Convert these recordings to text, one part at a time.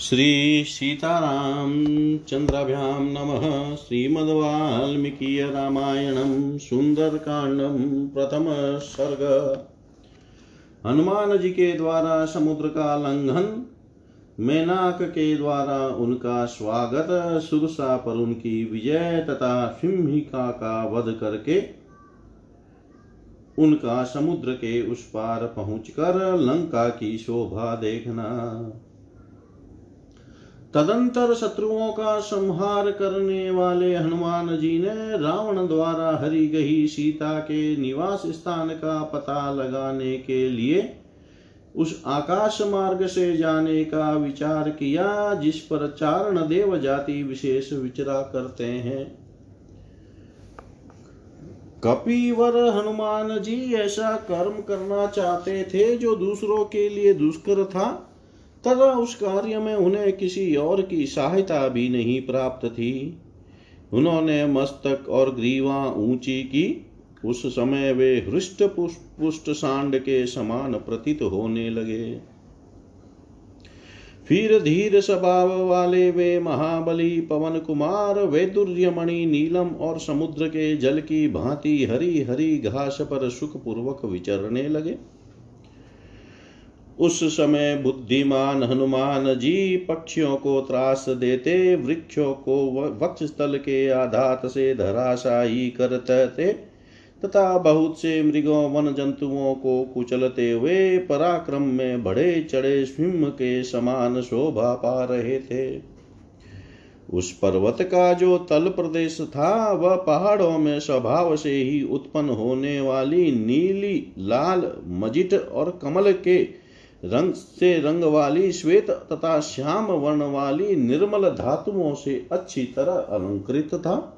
श्रीसीतारामचन्द्राभ्यां नमः श्रीमद्वाल्मीकीयरामायणं सुन्दरकाण्डं प्रथम सर्ग। हनुमान जी के द्वारा समुद्र का लंघन, मेनाक के द्वारा उनका स्वागत, सुरसा पर उनकी विजय तथा सिंहिका का वध करके उनका समुद्र के उस पार पहुंचकर लंका की शोभा देखना। तदंतर शत्रुओं का संहार करने वाले हनुमान जी ने रावण द्वारा हरी गई सीता के निवास स्थान का पता लगाने के लिए उस आकाश मार्ग से जाने का विचार किया, जिस पर चारण देव जाति विशेष विचरा करते हैं। कपिवर हनुमान जी ऐसा कर्म करना चाहते थे जो दूसरों के लिए दुष्कर था। तथा उस कार्य में उन्हें किसी और की सहायता भी नहीं प्राप्त थी। उन्होंने मस्तक और ग्रीवा ऊँची की। उस समय वे हृष्ट पुष्ट सांड के समान प्रतीत होने लगे। फिर धीर स्वभाव वाले वे महाबली पवन कुमार, वैदुर्यमणि नीलम और समुद्र के जल की भांति हरी हरी घास पर सुखपूर्वक विचरने लगे। उस समय बुद्धिमान, हनुमान जी पक्षियों को त्रास देते, वृक्षों को वक्ष स्थल के आधात से धराशाही करते तथा बहुत से मृगों वन जंतुओं को कुचलते हुए पराक्रम में बढ़े चढ़े सिंह के समान शोभा पा रहे थे। उस पर्वत का जो तल प्रदेश था, वह पहाड़ों में स्वभाव से ही उत्पन्न होने वाली नीली, लाल, मजिट और कमल के रंग से रंग वाली श्वेत तथा श्याम वर्ण वाली निर्मल धातुओं से अच्छी तरह अलंकृत था।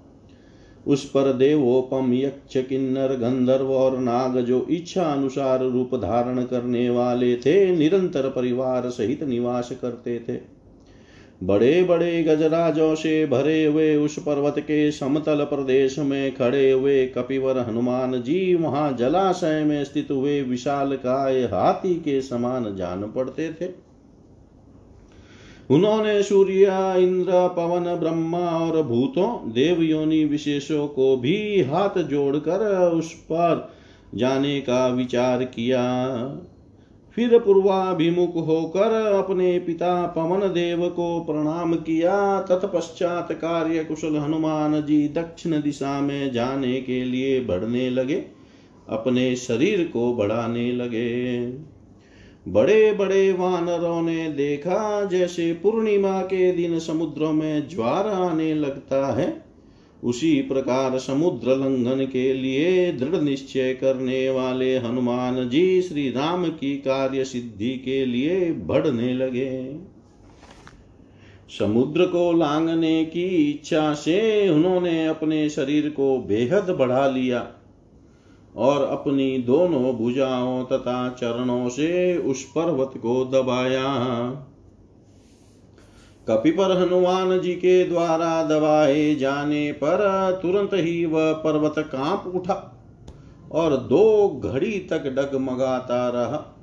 उस पर देवोपम, यक्ष, किन्नर, गंधर्व और नाग जो इच्छा अनुसार रूप धारण करने वाले थे, निरंतर परिवार सहित निवास करते थे। बड़े बड़े गजराजों से भरे हुए उस पर्वत के समतल प्रदेश में खड़े हुए कपिवर हनुमान जी वहाँ जलाशय में स्थित हुए विशाल काय हाथी के समान जान पड़ते थे। उन्होंने सूर्य, इंद्र, पवन, ब्रह्मा और भूतों देव योनि विशेषों को भी हाथ जोड़कर उस पर जाने का विचार किया। फिर पूर्वाभिमुख होकर अपने पिता पवन देव को प्रणाम किया। तत्पश्चात कार्य कुशल हनुमान जी दक्षिण दिशा में जाने के लिए बढ़ने लगे। अपने शरीर को बढ़ाने लगे। बड़े बड़े वानरों ने देखा, जैसे पूर्णिमा के दिन समुद्र में ज्वार आने लगता है। उसी प्रकार समुद्र लंघन के लिए दृढ़ निश्चय करने वाले हनुमान जी श्री राम की कार्य सिद्धि के लिए बढ़ने लगे। समुद्र को लांगने की इच्छा से उन्होंने अपने शरीर को बेहद बढ़ा लिया और अपनी दोनों भुजाओं तथा चरणों से उस पर्वत को दबाया। कपिपर हनुमान जी के द्वारा दबाए जाने पर तुरंत ही वह पर्वत काँप उठा और दो घड़ी तक डगमगाता रहा।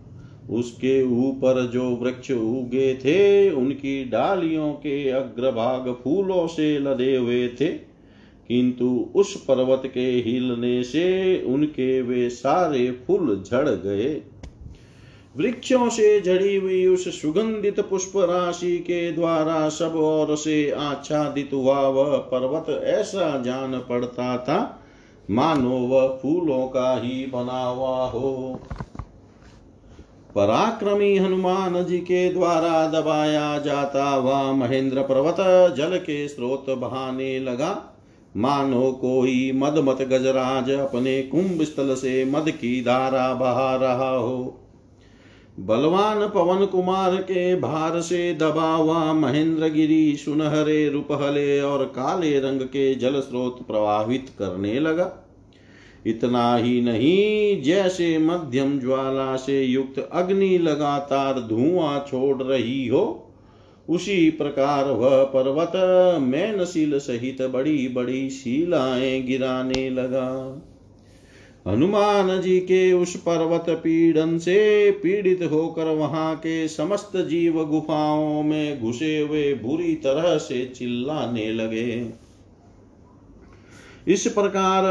उसके ऊपर जो वृक्ष उगे थे, उनकी डालियों के अग्रभाग फूलों से लदे हुए थे। किंतु उस पर्वत के हिलने से उनके वे सारे फूल झड़ गए। वृक्षों से झड़ी हुई उस सुगंधित पुष्प राशि के द्वारा सब ओर से आच्छादित हुआ वह पर्वत ऐसा जान पड़ता था। मानो वह फूलों का ही बना हुआ हो। पराक्रमी हनुमान जी के द्वारा दबाया जाता हुआ महेंद्र पर्वत जल के स्रोत बहाने लगा। मानो कोई मदमत गजराज अपने कुंभ स्थल से मद की धारा बहा रहा हो। बलवान पवन कुमार के भार से दबा हुआ महेंद्र गिरी सुनहरे रूपहले और काले रंग के जल स्रोत प्रवाहित करने लगा। इतना ही नहीं, जैसे मध्यम ज्वाला से युक्त अग्नि लगातार धुआँ छोड़ रही हो, उसी प्रकार वह पर्वत मैनशील सहित बड़ी बड़ी शिलाएँ गिराने लगा। हनुमान जी के उस पर्वत पीड़न से पीड़ित होकर वहाँ के समस्त जीव गुफाओं में घुसे हुए बुरी तरह से चिल्लाने लगे। इस प्रकार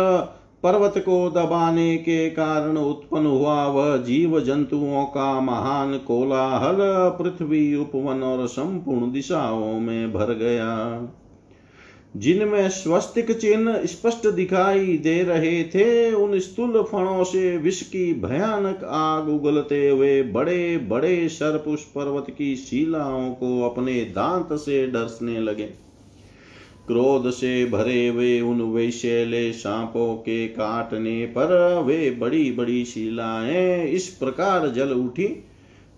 पर्वत को दबाने के कारण उत्पन्न हुआ वह जीव जंतुओं का महान कोलाहल पृथ्वी, उपवन और संपूर्ण दिशाओं में भर गया। जिनमें स्वस्तिक चिन्ह स्पष्ट दिखाई दे रहे थे, उन स्थूल फणों से विष की भयानक आग उगलते हुए बड़े बड़े सर्प उस पर्वत की शिलाओं को अपने दांत से डरसने लगे। क्रोध से भरे हुए उन वैशेले सांपों के काटने पर वे बड़ी बड़ी शिलाएँ इस प्रकार जल उठी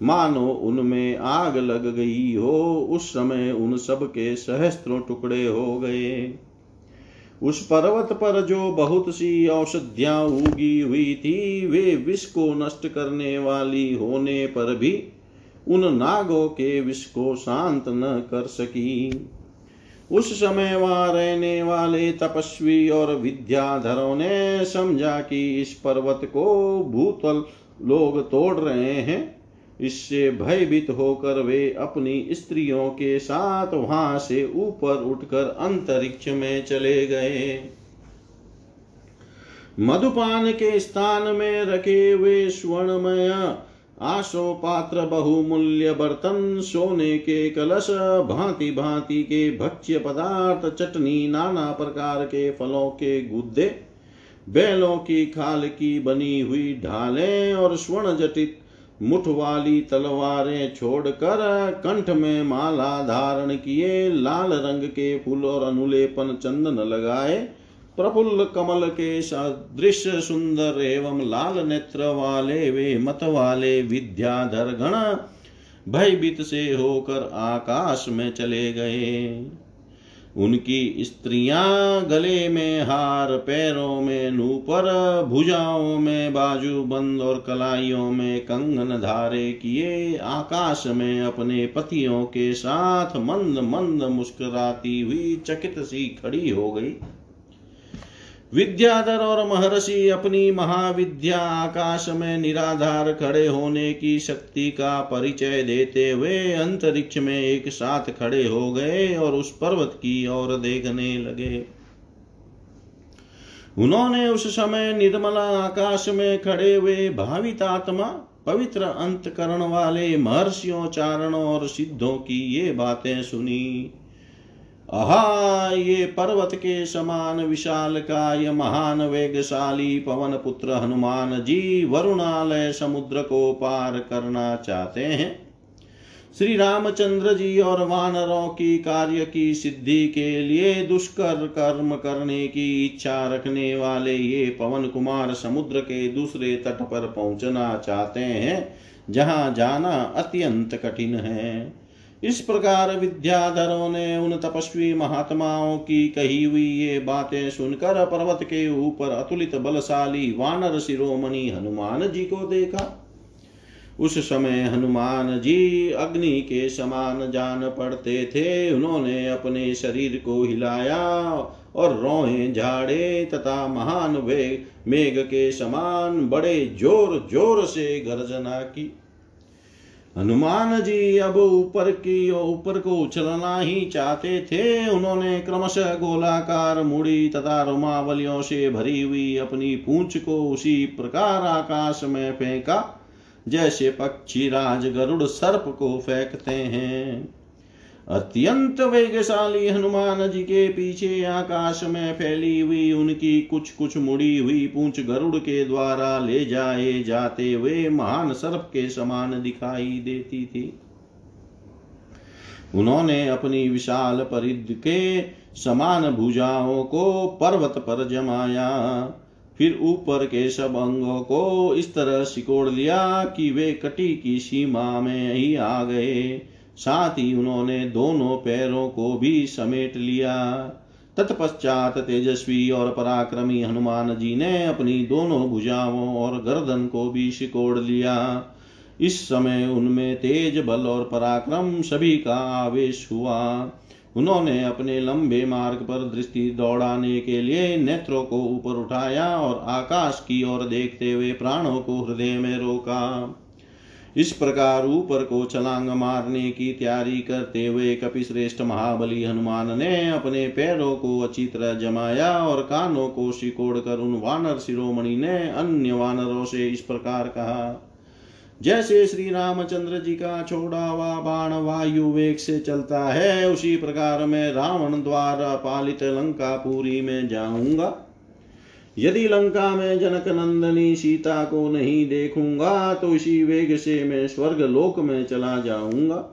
मानो उनमें आग लग गई हो, उस समय उन सब के सहस्त्रों टुकड़े हो गए। उस पर्वत पर जो बहुत सी औषधियाँ उगी हुई थी, वे विष को नष्ट करने वाली होने पर भी उन नागों के विष को शांत न कर सकी। उस समय वहाँ रहने वाले तपस्वी और विद्याधरों ने समझा कि इस पर्वत को भूतल लोग तोड़ रहे हैं। इससे भयभीत होकर वे अपनी स्त्रियों के साथ वहाँ से ऊपर उठकर अंतरिक्ष में चले गए। मधुपान के स्थान में रखे हुए स्वर्णमय आशो पात्र बहुमूल्य बर्तन, सोने के कलश भांति भांति के भक्ष्य पदार्थ, चटनी, नाना प्रकार के फलों के गुद्दे, बैलों की खाल की बनी हुई ढालें और स्वर्ण जटित मुठ वाली तलवारें छोड़कर कंठ में माला धारण किए, लाल रंग के फूल और अनुलेपन चंदन लगाए। प्रफुल्ल कमल के सदृश सुंदर एवं लाल नेत्र वाले, वे मत वाले विद्याधर गण भयभीत से होकर आकाश में चले गए। उनकी स्त्रियाँ गले में हार, पैरों में नूपर, भुजाओं में बाजू बंद और कलाइयों में कंगन धारे किए, आकाश में अपने पतियों के साथ मंद मंद मुस्कुराती हुई चकित सी खड़ी हो गई। विद्याधर और महर्षि अपनी महाविद्या आकाश में निराधार खड़े होने की शक्ति का परिचय देते हुए अंतरिक्ष में एक साथ खड़े हो गए और उस पर्वत की ओर देखने लगे। उन्होंने उस समय निर्मला आकाश में खड़े हुए भावित आत्मा, पवित्र अंतकरण वाले महर्षियों, चारणों और सिद्धों की ये बातें सुनी। अहा, ये पर्वत के समान विशाल काय महान वेगशाली पवन पुत्र हनुमान जी वरुणालय समुद्र को पार करना चाहते हैं। श्री रामचंद्र जी और वानरों की कार्य की सिद्धि के लिए दुष्कर कर्म करने की इच्छा रखने वाले ये पवन कुमार समुद्र के दूसरे तट पर पहुँचना चाहते हैं, जहाँ जाना अत्यंत कठिन है। इस प्रकार विद्याधरों ने उन तपस्वी महात्माओं की कही हुई ये बातें सुनकर पर्वत के ऊपर अतुलित बलशाली वानर शिरोमणि हनुमान जी को देखा। उस समय हनुमान जी अग्नि के समान जान पड़ते थे। उन्होंने अपने शरीर को हिलाया और रोहे झाड़े तथा महान वेग मेघ के समान बड़े ज़ोर ज़ोर से गर्जना की। हनुमान जी अब ऊपर की ऊपर को उछलना ही चाहते थे। उन्होंने क्रमशः गोलाकार मुड़ी तथा रोमावलियों से भरी हुई अपनी पूंछ को उसी प्रकार आकाश में फेंका, जैसे पक्षी राज गरुड़ सर्प को फेंकते हैं। अत्यंत वेगशाली हनुमान जी के पीछे आकाश में फैली हुई उनकी कुछ कुछ मुड़ी हुई पूंछ गरुड़ के द्वारा ले जाए जाते हुए महान सर्प के समान दिखाई देती थी। उन्होंने अपनी विशाल परिध के समान भुजाओं को पर्वत पर जमाया, फिर ऊपर के सब अंगों को इस तरह सिकोड़ लिया कि वे कटी की सीमा में ही आ गए। साथ ही उन्होंने दोनों पैरों को भी समेट लिया। तत्पश्चात तेजस्वी और पराक्रमी हनुमान जी ने अपनी दोनों भुजाओं और गर्दन को भी सिकोड़ लिया। इस समय उनमें तेज बल और पराक्रम सभी का आवेश हुआ। उन्होंने अपने लंबे मार्ग पर दृष्टि दौड़ाने के लिए नेत्रों को ऊपर उठाया और आकाश की ओर देखते हुए प्राणों को हृदय में रोका। इस प्रकार ऊपर को छलांग मारने की तैयारी करते हुए कपिश्रेष्ठ महाबली हनुमान ने अपने पैरों को अच्छी तरह जमाया और कानों को सिकोड़ कर उन वानर शिरोमणि ने अन्य वानरों से इस प्रकार कहा, जैसे श्री रामचंद्र जी का छोड़ा हुआ बाण वायु वेग से चलता है, उसी प्रकार मैं रावण द्वारा पालित लंका पूरी में जाऊँगा। यदि लंका में जनक नंदनी सीता को नहीं देखूँगा तो इसी वेग से मैं स्वर्ग लोक में चला जाऊँगा।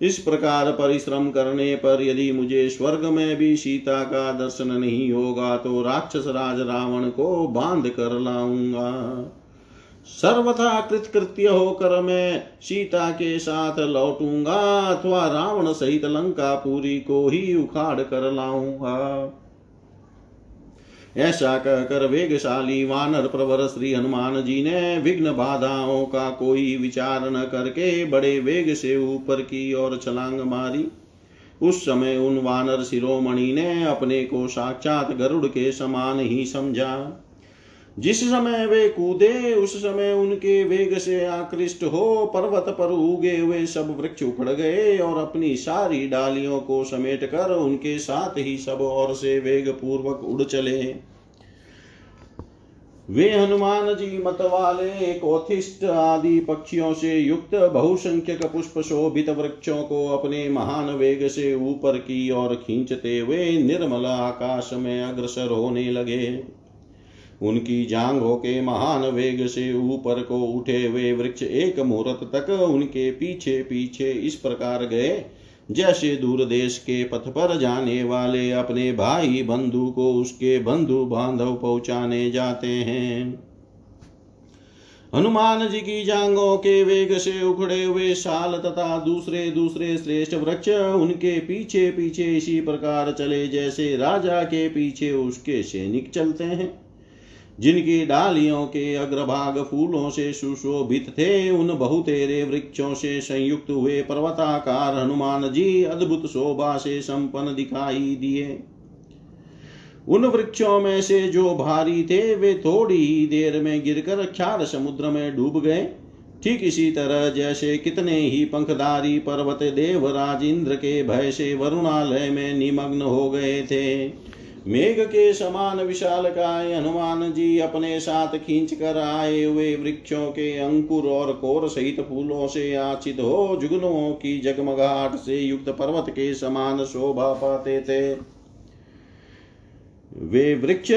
इस प्रकार परिश्रम करने पर यदि मुझे स्वर्ग में भी सीता का दर्शन नहीं होगा तो राक्षस राज रावण को बाँध कर लाऊँगा। सर्वथा कृतकृत्य होकर मैं सीता के साथ लौटूँगा, अथवा रावण सहित लंका पूरी को ही उखाड़ कर लाऊँगा। ऐसा कहकर वेगशाली वानर प्रवर श्री हनुमान जी ने विघ्न बाधाओं का कोई विचार न करके बड़े वेग से ऊपर की ओर छलांग मारी। उस समय उन वानर शिरोमणि ने अपने को साक्षात गरुड़ के समान ही समझा। जिस समय वे कूदे, उस समय उनके वेग से आकृष्ट हो, पर्वत पर उगे हुए सब वृक्ष उखड़ गए और अपनी सारी डालियों को समेट कर उनके साथ ही सब ओर से वेग पूर्वक उड़ चले। वे हनुमान जी मत वाले कोथिष्ट आदि पक्षियों से युक्त, बहुसंख्यक पुष्प शोभित वृक्षों को अपने महान वेग से ऊपर की ओर खींचते हुए निर्मल आकाश में अग्रसर होने लगे। उनकी जांघों के महान वेग से ऊपर को उठे हुए वृक्ष एक मुहूर्त तक उनके पीछे पीछे इस प्रकार गए। जैसे दूर देश के पथ पर जाने वाले अपने भाई बंधु को उसके बंधु बांधव पहुँचाने जाते हैं। हनुमान जी की जांगों के वेग से उखड़े हुए साल तथा दूसरे दूसरे श्रेष्ठ वृक्ष उनके पीछे पीछे इसी प्रकार चले, जैसे राजा के पीछे उसके सैनिक चलते हैं। जिनकी डालियों के अग्रभाग फूलों से सुशोभित थे, उन बहुतेरे वृक्षों से संयुक्त हुए पर्वताकार हनुमान जी अद्भुत शोभा से संपन्न दिखाई दिए। उन वृक्षों में से जो भारी थे, वे थोड़ी ही देर में गिरकर क्षार समुद्र में डूब गए। ठीक इसी तरह जैसे कितने ही पंखधारी पर्वत देवराज इंद्र के भय से वरुणालय में निमग्न हो गए थे। मेघ के समान विशाल काय हनुमान जी अपने साथ खींच कर आए हुए वृक्षों के अंकुर और कोर सहित फूलों से आचित हो, जुगनुओं की जगमगाहट से युक्त पर्वत के समान शोभा पाते थे। वे वृक्ष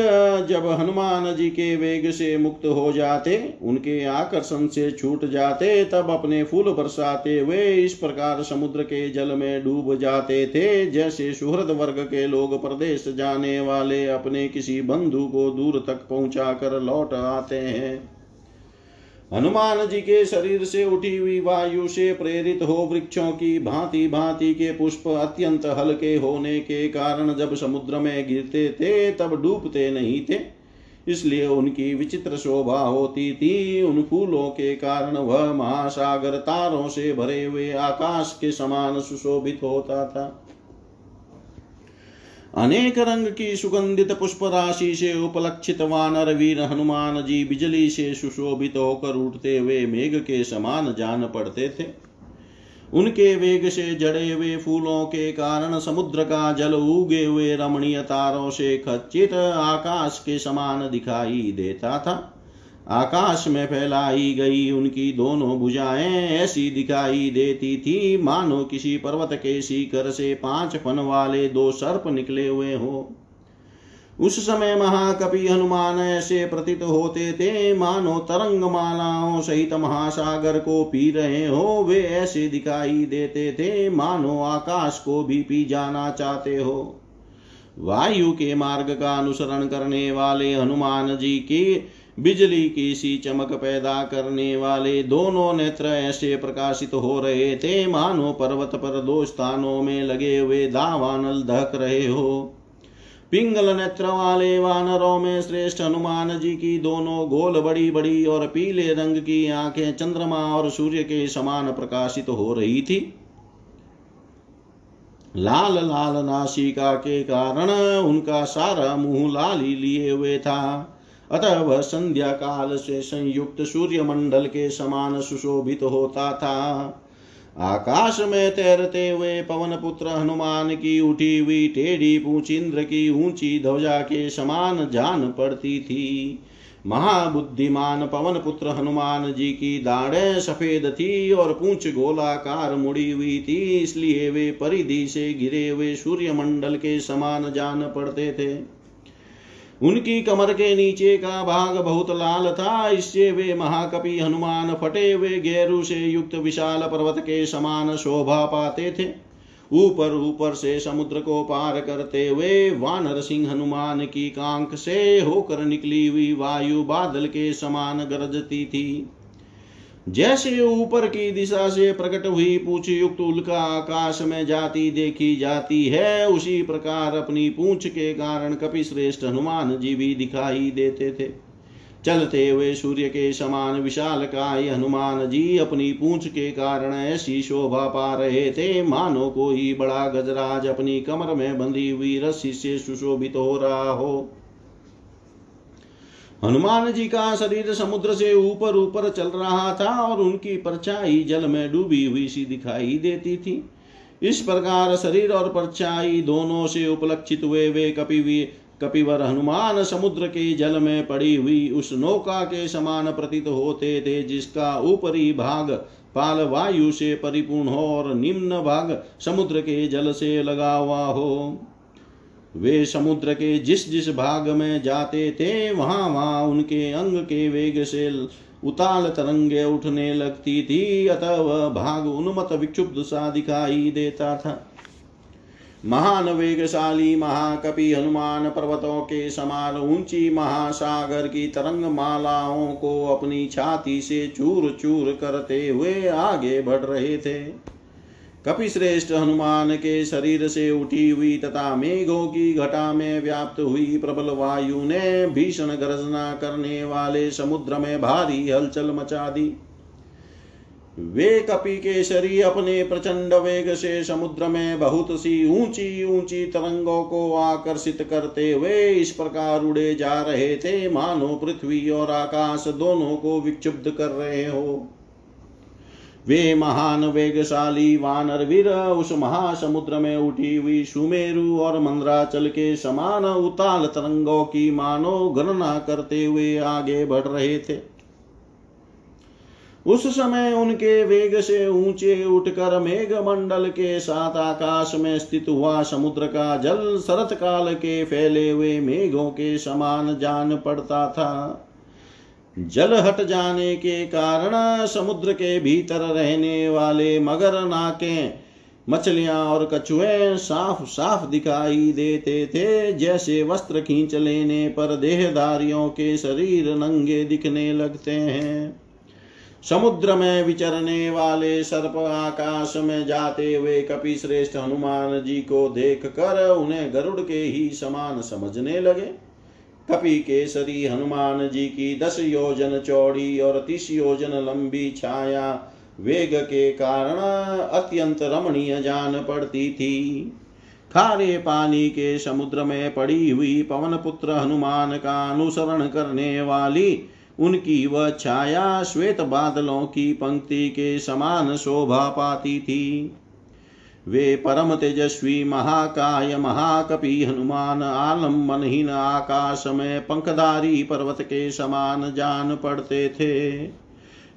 जब हनुमान जी के वेग से मुक्त हो जाते, उनके आकर्षण से छूट जाते, तब अपने फूल बरसाते वे इस प्रकार समुद्र के जल में डूब जाते थे। जैसे सुहृद वर्ग के लोग प्रदेश जाने वाले अपने किसी बंधु को दूर तक पहुँचा कर लौट आते हैं। हनुमान जी के शरीर से उठी हुई वायु से प्रेरित हो वृक्षों की भांति भांति के पुष्प अत्यंत हल्के होने के कारण जब समुद्र में गिरते थे, तब डूबते नहीं थे। इसलिए उनकी विचित्र शोभा होती थी। उन फूलों के कारण वह महासागर तारों से भरे हुए आकाश के समान सुशोभित होता था। अनेक रंग की सुगंधित पुष्प राशि से उपलक्षित वानर वीर हनुमान जी बिजली से सुशोभित होकर उठते हुए मेघ के समान जान पड़ते थे। उनके वेग से जड़े हुए फूलों के कारण समुद्र का जल उगे हुए रमणीय तारों से खचित आकाश के समान दिखाई देता था। आकाश में फैलाई गई उनकी दोनों भुजाएँ ऐसी दिखाई देती थी। मानो किसी पर्वत के शिखर से पाँच फन वाले दो सर्प निकले हुए हो। उस समय महाकपि हनुमान ऐसे प्रतीत होते थे। मानो तरंग मालाओं सहित महासागर को पी रहे हो, वे ऐसे दिखाई देते थे। मानो आकाश को भी पी जाना चाहते हो। वायु के मार्ग का अनुसरण करने वाले हनुमान जी की बिजली की सी चमक पैदा करने वाले दोनों नेत्र ऐसे प्रकाशित हो रहे थे। मानो पर्वत पर दो स्थानों में लगे हुए दावानल दहक रहे हो। पिंगल नेत्र वाले वानरों में श्रेष्ठ हनुमान जी की दोनों गोल बड़ी बड़ी और पीले रंग की आँखें चंद्रमा और सूर्य के समान प्रकाशित हो रही थी। लाल लाल नासिका के कारण उनका सारा मुँह लाली लिए हुए था। अतः वह संध्या काल से संयुक्त सूर्य मंडल के समान सुशोभित तो होता था। आकाश में तैरते हुए पवन पुत्र हनुमान की उठी हुई टेढ़ी पूछ इंद्र की ऊँची ध्वजा के समान जान पड़ती थी। महाबुद्धिमान पवन पुत्र हनुमान जी की दाढ़े सफ़ेद थी और पूंछ गोलाकार मुड़ी हुई थी, इसलिए वे परिधि से गिरे हुए सूर्य मंडल के समान जान पड़ते थे। उनकी कमर के नीचे का भाग बहुत लाल था, इससे वे महाकपि हनुमान फटे हुए गेरु से युक्त विशाल पर्वत के समान शोभा पाते थे। ऊपर ऊपर से समुद्र को पार करते हुए वानर सिंह हनुमान की कांख से होकर निकली हुई वायु बादल के समान गरजती थी। जैसे ऊपर की दिशा से प्रकट हुई पूछ युक्त उल्का आकाश में जाती देखी जाती है, उसी प्रकार अपनी पूछ के कारण कपि श्रेष्ठ हनुमान जी भी दिखाई देते थे। चलते हुए सूर्य के समान विशाल काय हनुमान जी अपनी पूछ के कारण ऐसी शोभा पा रहे थे। मानो कोई बड़ा गजराज अपनी कमर में बंधी हुई रस्सी से सुशोभित हो रहा हो। हनुमान जी का शरीर समुद्र से ऊपर ऊपर चल रहा था और उनकी परछाई जल में डूबी हुई सी दिखाई देती थी। इस प्रकार शरीर और परछाई दोनों से उपलक्षित हुए। वे कपिवी कपिवर हनुमान समुद्र के जल में पड़ी हुई उस नौका के समान प्रतीत होते थे, जिसका ऊपरी भाग पाल वायु से परिपूर्ण हो और निम्न भाग समुद्र के जल से लगा हुआ हो। वे समुद्र के जिस जिस भाग में जाते थे, वहाँ वहाँ उनके अंग के वेग से उताल तरंगे उठने लगती थी, अतः वह भाग उन्मत विक्षुब्ध सा दिखाई देता था। महान वेगशाली महाकपि हनुमान पर्वतों के समान ऊँची महासागर की तरंग मालाओं को अपनी छाती से चूर चूर करते हुए आगे बढ़ रहे थे। कपिश्रेष्ठ हनुमान के शरीर से उठी हुई तथा मेघों की घटा में व्याप्त हुई प्रबल वायु ने भीषण गर्जना करने वाले समुद्र में भारी हलचल मचा दी। वे कपि के शरीर अपने प्रचंड वेग से समुद्र में बहुत सी ऊँची ऊँची तरंगों को आकर्षित करते हुए इस प्रकार उड़े जा रहे थे। मानो पृथ्वी और आकाश दोनों को विक्षुब्ध कर रहे हो। वे महान वेगशाली वानर वीर उस महासमुद्र में उठी हुई सुमेरु और मंद्राचल के समान उताल तरंगों की मानो गणना करते हुए आगे बढ़ रहे थे। उस समय उनके वेग से ऊँचे उठकर मेघ मंडल के साथ आकाश में स्थित हुआ समुद्र का जल शरत काल के फैले हुए मेघों के समान जान पड़ता था। जल हट जाने के कारण समुद्र के भीतर रहने वाले मगर नाके, मछलियाँ और कछुए साफ़ साफ़ दिखाई देते थे, जैसे वस्त्र खींच लेने पर देहधारियों के शरीर नंगे दिखने लगते हैं। समुद्र में विचरने वाले सर्प आकाश में जाते हुए कपि श्रेष्ठ हनुमान जी को देख कर उन्हें गरुड़ के ही समान समझने लगे। कपि केसरी हनुमान जी की दस योजन चौड़ी और तीस योजन लंबी छाया, वेग के कारण अत्यंत रमणीय जान पड़ती थी। खारे पानी के समुद्र में पड़ी हुई पवन पुत्र हनुमान का अनुसरण करने वाली, उनकी वह छाया श्वेत बादलों की पंक्ति के समान शोभा पाती थी। वे परम तेजस्वी महाकाय, महाकपि हनुमान, आलम्बनहीन आकाश में पंखधारी पर्वत के समान जान पड़ते थे।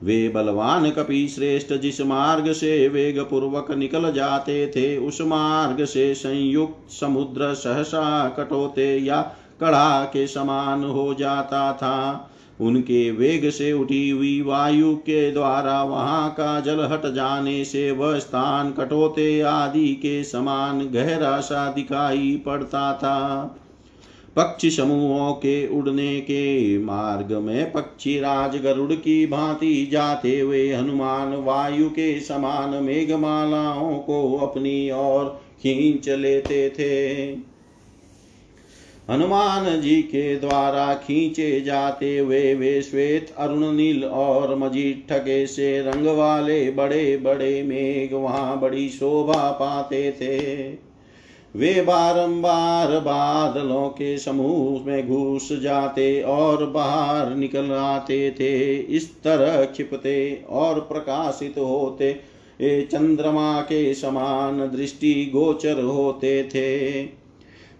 वे बलवान कपि श्रेष्ठ जिस मार्ग से वेग पूर्वक निकल जाते थे, उस मार्ग से संयुक्त समुद्र सहसा कटोते या कड़ा के समान हो जाता था। उनके वेग से उठी हुई वायु के द्वारा वहाँ का जल हट जाने से वह स्थान कटोते आदि के समान गहरा सा दिखाई पड़ता था। पक्षी समूहों के उड़ने के मार्ग में पक्षी राज गरुड़ की भांति जाते हुए हनुमान वायु के समान मेघमालाओं को अपनी ओर खींच लेते थे। हनुमान जी के द्वारा खींचे जाते वे वे श्वेत अरुण, नील और मजीठके से रंग वाले बड़े बड़े मेघ वहाँ बड़ी शोभा पाते थे। वे बारंबार बादलों के समूह में घुस जाते और बाहर निकल आते थे। इस तरह छिपते और प्रकाशित होते, ये चंद्रमा के समान दृष्टि गोचर होते थे।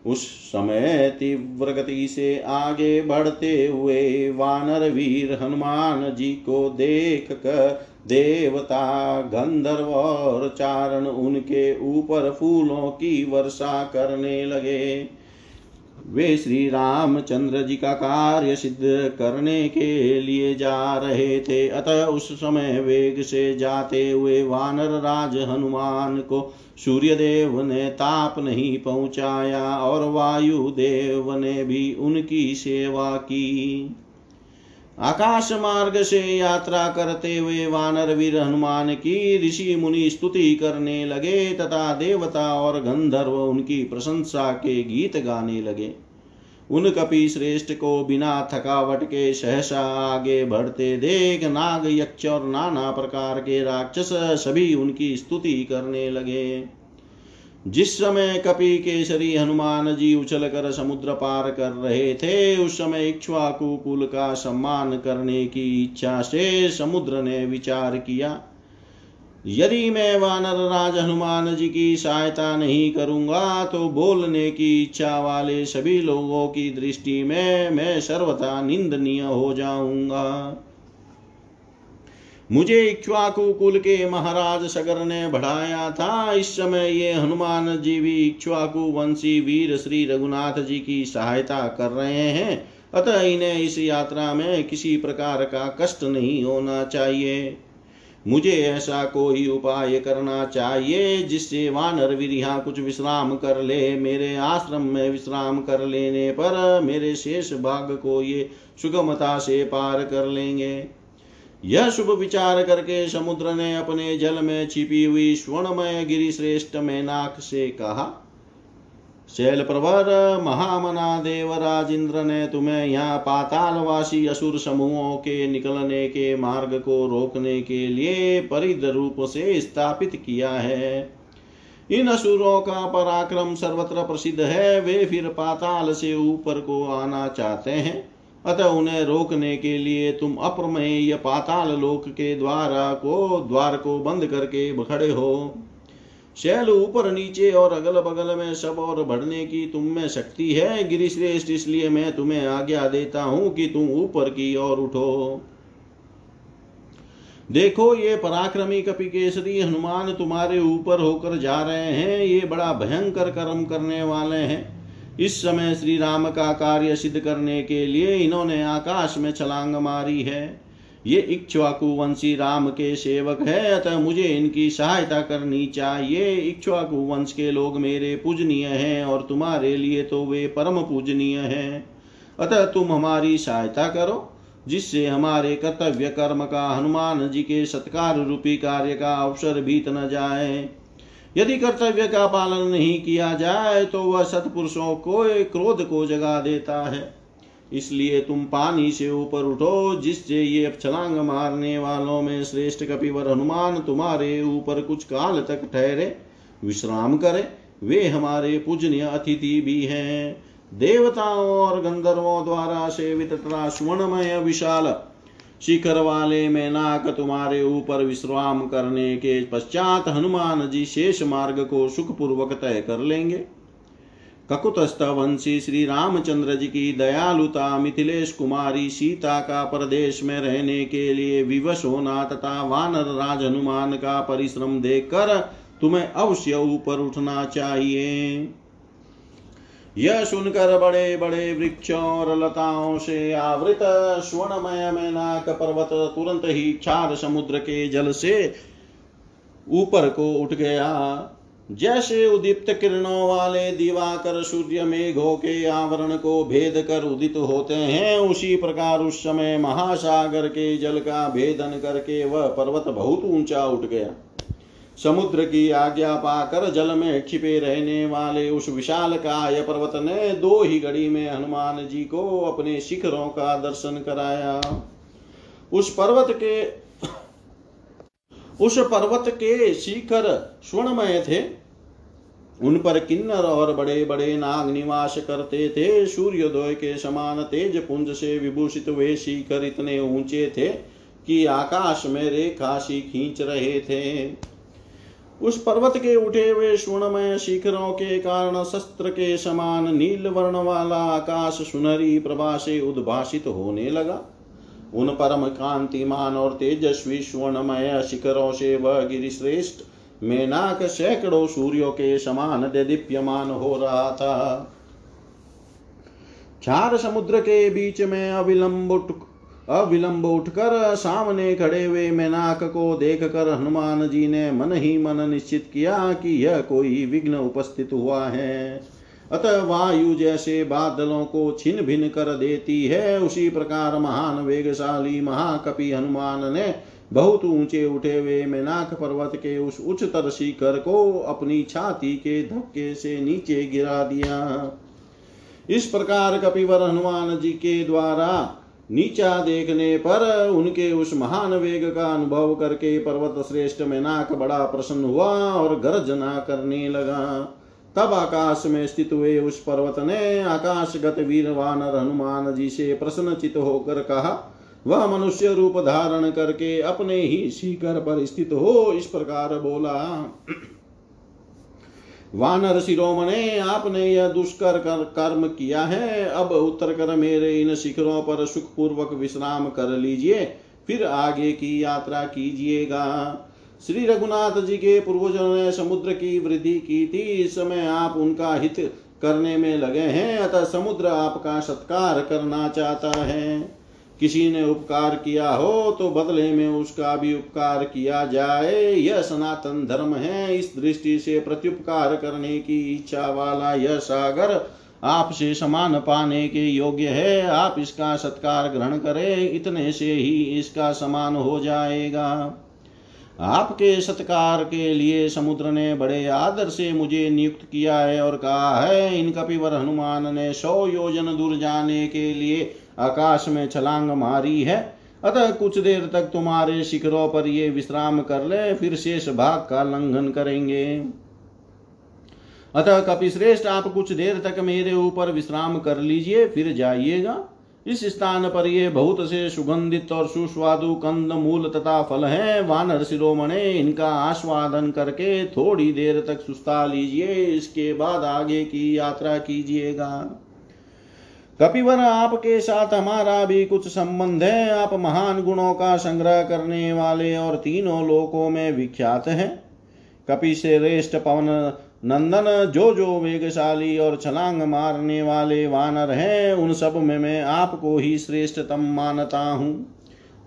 उस समय तीव्र गति से आगे बढ़ते हुए वानर वीर हनुमान जी को देख कर देवता, गंधर्व और चारण उनके ऊपर फूलों की वर्षा करने लगे। वे श्री रामचंद्र जी का कार्य सिद्ध करने के लिए जा रहे थे। अतः उस समय वेग से जाते हुए वानर राज हनुमान को सूर्यदेव ने ताप नहीं पहुँचाया और वायुदेव ने भी उनकी सेवा की। आकाश मार्ग से यात्रा करते हुए वानर वीर हनुमान की ऋषि मुनि स्तुति करने लगे तथा देवता और गंधर्व उनकी प्रशंसा के गीत गाने लगे। उन कपि श्रेष्ठ को बिना थकावट के सहसा आगे बढ़ते देख नाग यक्ष और नाना प्रकार के राक्षस सभी उनकी स्तुति करने लगे। जिस समय कपि केसरी हनुमान जी उछल कर समुद्र पार कर रहे थे, उस समय इक्ष्वाकु कुल का सम्मान करने की इच्छा से समुद्र ने विचार किया, यदि मैं वानर राज हनुमान जी की सहायता नहीं करूँगा तो बोलने की इच्छा वाले सभी लोगों की दृष्टि में मैं सर्वथा निंदनीय हो जाऊँगा। मुझे इक्ष्वाकु कुल के महाराज सगर ने बढ़ाया था। इस समय ये हनुमान जी भी इक्ष्वाकु वंशी वीर श्री रघुनाथ जी की सहायता कर रहे हैं। अतः इन्हें इस यात्रा में किसी प्रकार का कष्ट नहीं होना चाहिए। मुझे ऐसा कोई उपाय करना चाहिए जिससे वानर वीर यहाँ कुछ विश्राम कर ले, मेरे आश्रम में विश्राम कर लेने पर मेरे शेष भाग को ये सुगमता से पार कर लेंगे। यह शुभ विचार करके समुद्र ने अपने जल में छिपी हुई स्वर्णमय गिरी श्रेष्ठ मैनाक से कहा, शैल प्रवर, महामना देव राजेंद्र ने तुम्हें यहाँ पातालवासी असुर समूहों के निकलने के मार्ग को रोकने के लिए परिद रूप से स्थापित किया है। इन असुरों का पराक्रम सर्वत्र प्रसिद्ध है, वे फिर पाताल से ऊपर को आना चाहते हैं। अतः उन्हें रोकने के लिए तुम अप्रमेय पाताल लोक के द्वारा को, द्वार को बंद करके खड़े हो। शैल ऊपर नीचे और अगल बगल में सब और बढ़ने की तुम में शक्ति है, गिरिश्रेष्ठ, इसलिए मैं तुम्हें आज्ञा देता हूँ कि तुम ऊपर की ओर उठो। देखो, ये पराक्रमी कपि कपिकेसरी हनुमान तुम्हारे ऊपर होकर जा रहे हैं, ये बड़ा भयंकर कर्म करने वाले हैं। इस समय श्री राम का कार्य सिद्ध करने के लिए इन्होंने आकाश में छलांग मारी है। ये इक्ष्वाकु वंशी राम के सेवक है, अतः मुझे इनकी सहायता करनी चाहिए। इक्ष्वाकु वंश के लोग मेरे पूजनीय हैं और तुम्हारे लिए तो वे परम पूजनीय हैं। अतः तुम हमारी सहायता करो, जिससे हमारे कर्तव्य कर्म का हनुमान जी के सत्कार रूपी कार्य का अवसर बीत न जाए। यदि कर्तव्य का पालन नहीं किया जाए तो वह सत्पुरुषों को क्रोध को जगा देता है। इसलिए तुम पानी से ऊपर उठो, जिससे ये छलांग मारने वालों में श्रेष्ठ कपिवर हनुमान तुम्हारे ऊपर कुछ काल तक ठहरे। विश्राम करे, वे हमारे पूजनीय अतिथि भी हैं। देवताओं और गंधर्वों द्वारा सेवित तथा स्वर्णमय विशाल शिखर वाले में नाक तुम्हारे ऊपर विश्राम करने के पश्चात हनुमान जी शेष मार्ग को सुखपूर्वक तय कर लेंगे। ककुतस्थ वंशी श्री रामचंद्र जी की दयालुता मिथिलेश कुमारी सीता का प्रदेश में रहने के लिए विवश होना तथा वानर राज हनुमान का परिश्रम देखकर तुम्हें अवश्य ऊपर उठना चाहिए। यह सुनकर बड़े बड़े वृक्षों और लताओं से आवृत स्वर्णमय मैनाक पर्वत तुरंत ही चार समुद्र के जल से ऊपर को उठ गया। जैसे उदीप्त किरणों वाले दिवाकर सूर्य मेघों के आवरण को भेद कर उदित होते हैं, उसी प्रकार उस समय महासागर के जल का भेदन करके वह पर्वत बहुत ऊँचा उठ गया। समुद्र की आज्ञा पाकर जल में छिपे रहने वाले उस विशाल काय पर्वत ने दो ही घड़ी में हनुमान जी को अपने शिखरों का दर्शन कराया। उस पर्वत के, उस पर्वत के शिखर स्वर्णमय थे। उन पर किन्नर और बड़े बड़े नाग निवास करते थे। सूर्योदय के समान तेज पुंज से विभूषित वे शिखर इतने ऊँचे थे कि आकाश में रेखा सी खींच रहे थे। उस पर्वत के उठे हुए स्वर्णमय शिखरों के कारण शस्त्र के समान नील वर्ण वाला आकाश सुनहरी प्रभा से उद्भाषित होने लगा। उन परम कांतिमान और तेजस्वी स्वर्णमय शिखरों से वह गिरिश्रेष्ठ, मेनाक सैकड़ों सूर्यों के समान दीप्यमान हो रहा था। चार समुद्र के बीच में अविलंब अविलंब उठकर सामने खड़े हुए मेनाक को देखकर हनुमान जी ने मन ही मन निश्चित किया कि यह कोई विघ्न उपस्थित हुआ है। अतः वायु जैसे बादलों को छिन भिन कर देती है। उसी प्रकार महान वेगशाली महाकपि हनुमान ने बहुत ऊँचे उठे हुए मेनाक पर्वत के उस उच्चतर शिखर को अपनी छाती के धक्के से नीचे गिरा दिया। इस प्रकार कपिवर हनुमान जी के द्वारा नीचा देखने पर उनके उस महान वेग का अनुभव करके पर्वत श्रेष्ठ में नाक बड़ा प्रसन्न हुआ और गर्जना करने लगा। तब आकाश में स्थित हुए उस पर्वत ने आकाशगत वीर वानर हनुमान जी से प्रसन्नचित होकर कहा, वह मनुष्य रूप धारण करके अपने ही शिखर पर स्थित हो, इस प्रकार बोला। वानर शिरोमणे आपने यह दुष्कर कर, कर्म किया है। अब उत्तर कर मेरे इन शिखरों पर सुखपूर्वक विश्राम कर लीजिए, फिर आगे की यात्रा कीजिएगा। श्री रघुनाथ जी के पूर्वजों ने समुद्र की वृद्धि की थी, इस समय आप उनका हित करने में लगे हैं, अतः समुद्र आपका सत्कार करना चाहता है। किसी ने उपकार किया हो तो बदले में उसका भी उपकार किया जाए। यह सनातन धर्म है। इस दृष्टि से प्रत्युपकार करने की इच्छा वाला यह सागर आपसे समान पाने के योग्य है। आप इसका सत्कार ग्रहण करें। इतने से ही इसका समान हो जाएगा। आपके सत्कार के लिए समुद्र ने बड़े आदर से मुझे नियुक्त किया है और कहा है, इन कपिवर हनुमान ने सौ योजन दूर जाने के लिए आकाश में छलांग मारी है। अतः कुछ देर तक तुम्हारे शिखरों पर ये विश्राम कर ले, फिर शेष भाग का लंघन करेंगे। अतः कपिश्रेष्ठ, आप कुछ देर तक मेरे ऊपर विश्राम कर लीजिए, फिर जाइएगा। इस स्थान पर ये बहुत से सुगंधित और सुस्वादु कंद मूल तथा फल है। वानर शिरोमणे, इनका आस्वादन करके थोड़ी देर तक सुस्ता लीजिए। इसके बाद आगे की यात्रा कीजिएगा। कपिवर, आपके साथ हमारा भी कुछ संबंध है। आप महान गुणों का संग्रह करने वाले और तीनों लोकों में विख्यात हैं। कपि से रेष्ट पवन नंदन जो जो वेगशाली और छलांग मारने वाले वानर हैं, उन सब में मैं आपको ही श्रेष्ठतम मानता हूँ।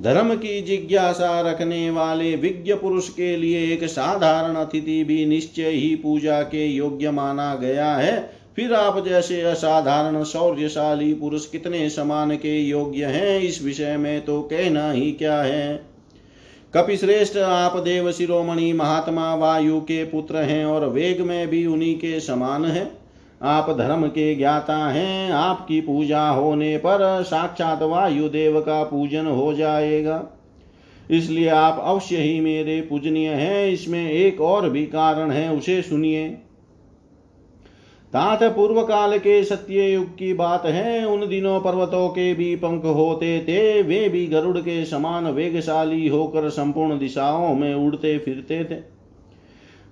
धर्म की जिज्ञासा रखने वाले विज्ञ पुरुष के लिए एक साधारण अतिथि भी निश्चय ही पूजा के योग्य माना गया है। फिर आप जैसे असाधारण शौर्यशाली पुरुष कितने समान के योग्य हैं, इस विषय में तो कहना ही क्या है? कपिश्रेष्ठ आप देव शिरोमणि महात्मा वायु के पुत्र हैं और वेग में भी उन्हीं के समान हैं। आप धर्म के ज्ञाता हैं, आपकी पूजा होने पर साक्षात वायु देव का पूजन हो जाएगा। इसलिए आप अवश्य ही मेरे पूजनीय हैं, इसमें एक और भी कारण है, उसे सुनिए। तात पूर्व काल के सत्य युग की बात है, उन दिनों पर्वतों के भी पंख होते थे, वे भी गरुड़ के समान वेगशाली होकर संपूर्ण दिशाओं में उड़ते फिरते थे।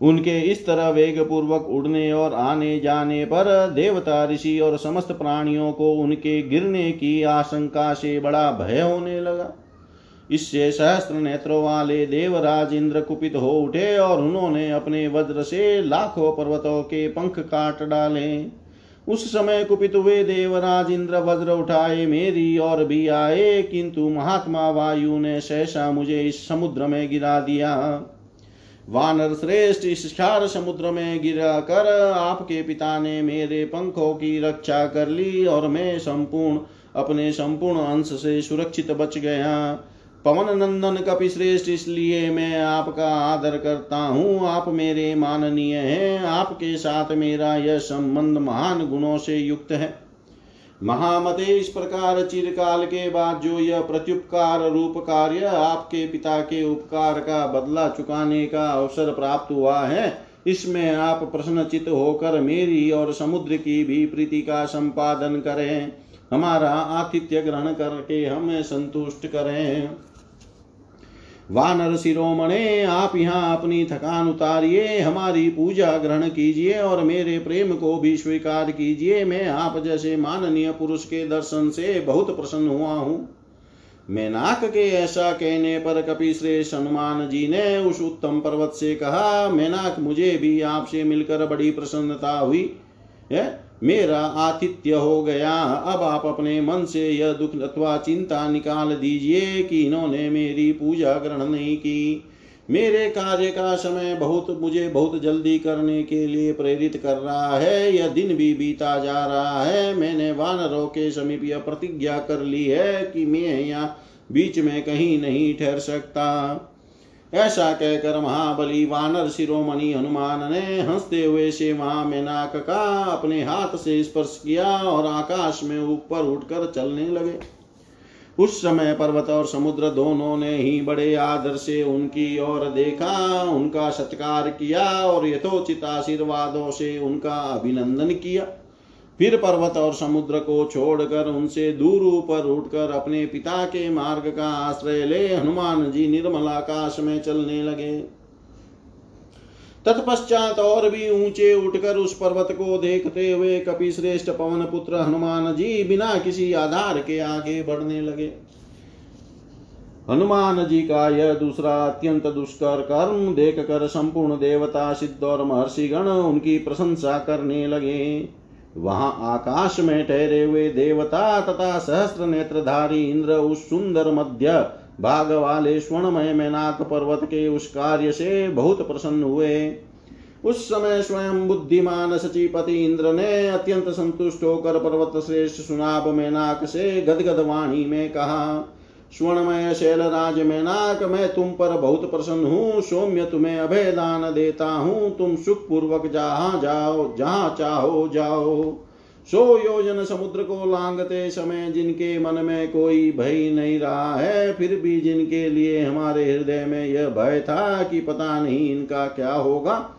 उनके इस तरह वेग पूर्वक उड़ने और आने जाने पर देवता, ऋषि और समस्त प्राणियों को उनके गिरने की आशंका से बड़ा भय होने लगा। इससे सहस्त्र नेत्रों वाले देवराज इंद्र कुपित हो उठे और उन्होंने अपने वज्र से लाखों पर्वतों के पंख काट डाले। उस समय कुपित हुए देवराज इंद्र वज्र उठाए, मेरी और भी आए, किंतु महात्मा वायु ने सहसा मुझे इस समुद्र में गिरा दिया। वानर श्रेष्ठ इस क्षार समुद्र में गिरा कर आपके पिता ने मेरे पंखों की रक्षा कर ली और मैं संपूर्ण, अपने संपूर्ण अंश से सुरक्षित बच गया। पवन नंदन कपि श्रेष्ठ इसलिए मैं आपका आदर करता हूँ। आप मेरे माननीय हैं। आपके साथ मेरा यह संबंध महान गुणों से युक्त है। महामते, इस प्रकार चिरकाल के बाद जो यह प्रत्युपकार रूप कार्य आपके पिता के उपकार का बदला चुकाने का अवसर प्राप्त हुआ है, इसमें आप प्रश्नचित होकर मेरी और समुद्र की भी प्रीति का संपादन करें। हमारा आतिथ्य ग्रहण करके हमें संतुष्ट करें। वानर शिरोमणे, आप यहाँ अपनी थकान उतारिए, हमारी पूजा ग्रहण कीजिए और मेरे प्रेम को भी स्वीकार कीजिए। मैं आप जैसे माननीय पुरुष के दर्शन से बहुत प्रसन्न हुआ हूँ। मैनाक के ऐसा कहने पर कपि श्रेष्ठ हनुमान जी ने उस उत्तम पर्वत से कहा, मैनाक, मुझे भी आपसे मिलकर बड़ी प्रसन्नता हुई, है? मेरा आतिथ्य हो गया। अब आप अपने मन से यह दुख अथवा चिंता निकाल दीजिए कि इन्होंने मेरी पूजा ग्रहण नहीं की। मेरे कार्य का समय बहुत, मुझे बहुत जल्दी करने के लिए प्रेरित कर रहा है। यह दिन भी बीता जा रहा है। मैंने वानरों के समीप यह प्रतिज्ञा कर ली है कि मैं यहाँ बीच में कहीं नहीं ठहर सकता। ऐसा कहकर महाबली वानर शिरोमणि हनुमान ने हँसते हुए से मेनाक का अपने हाथ से स्पर्श किया और आकाश में ऊपर उठकर चलने लगे। उस समय पर्वत और समुद्र दोनों ने ही बड़े आदर से उनकी ओर देखा, उनका सत्कार किया और यथोचित आशीर्वादों से उनका अभिनंदन किया। फिर पर्वत और समुद्र को छोड़कर उनसे दूर ऊपर उठकर अपने पिता के मार्ग का आश्रय ले हनुमान जी निर्मल आकाश में चलने लगे। तत्पश्चात और भी ऊँचे उठकर उस पर्वत को देखते हुए कपि श्रेष्ठ पवन पुत्र हनुमान जी बिना किसी आधार के आगे बढ़ने लगे। हनुमान जी का यह दूसरा अत्यंत दुष्कर कर्म देख कर संपूर्ण देवता सिद्ध और महर्षिगण उनकी प्रशंसा करने लगे। वहाँ आकाश में ठहरे हुए देवता तथा सहस्त्र नेत्रधारी इंद्र उस सुंदर मध्य भाग वाले स्वर्णमय मैनाक पर्वत के उस कार्य से बहुत प्रसन्न हुए। उस समय स्वयं बुद्धिमान सचिपति इंद्र ने अत्यंत संतुष्ट होकर पर्वत श्रेष्ठ सुनाब मैनाक से गदगद वाणी में कहा स्वर्णमय शैलराज मैनाक, मैं तुम पर बहुत प्रसन्न हूँ। सौम्य तुम्हें अभय दान देता हूँ। तुम सुख पूर्वक जहाँ जाओ, जहाँ चाहो जाओ। सो योजन समुद्र को लांगते समय जिनके मन में कोई भय नहीं रहा है, फिर भी जिनके लिए हमारे हृदय में यह भय था कि पता नहीं इनका क्या होगा।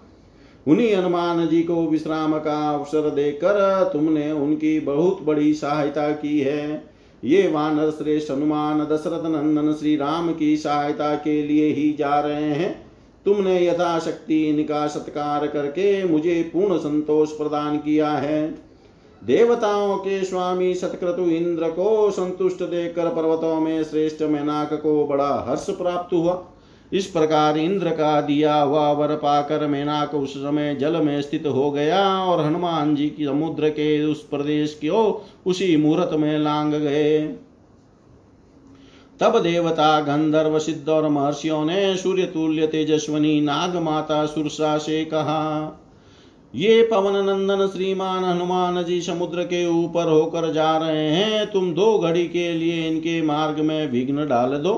उन्हीं हनुमान जी को विश्राम का अवसर देकर तुमने उनकी बहुत बड़ी सहायता की है। ये वानर श्रेष्ठ हनुमान दशरथ नंदन श्री राम की सहायता के लिए ही जा रहे हैं। तुमने यथाशक्ति इनका सत्कार करके मुझे पूर्ण संतोष प्रदान किया है। देवताओं के स्वामी सतक्रतु इंद्र को संतुष्ट देकर पर्वतों में श्रेष्ठ मैनाक को बड़ा हर्ष प्राप्त हुआ। इस प्रकार इंद्र का दिया हुआ वर पाकर मेनाक उस समय जल में स्थित हो गया और हनुमान जी की समुद्र के उस प्रदेश को उसी मुहूर्त में लांग गए। तब देवता, गंधर्व, सिद्ध और महर्षियों ने सूर्य तुल्य तेजस्वनी नाग माता सुरसा से कहा, ये पवन नंदन श्रीमान हनुमान जी समुद्र के ऊपर होकर जा रहे हैं। तुम दो घड़ी के लिए इनके मार्ग में विघ्न डाल दो।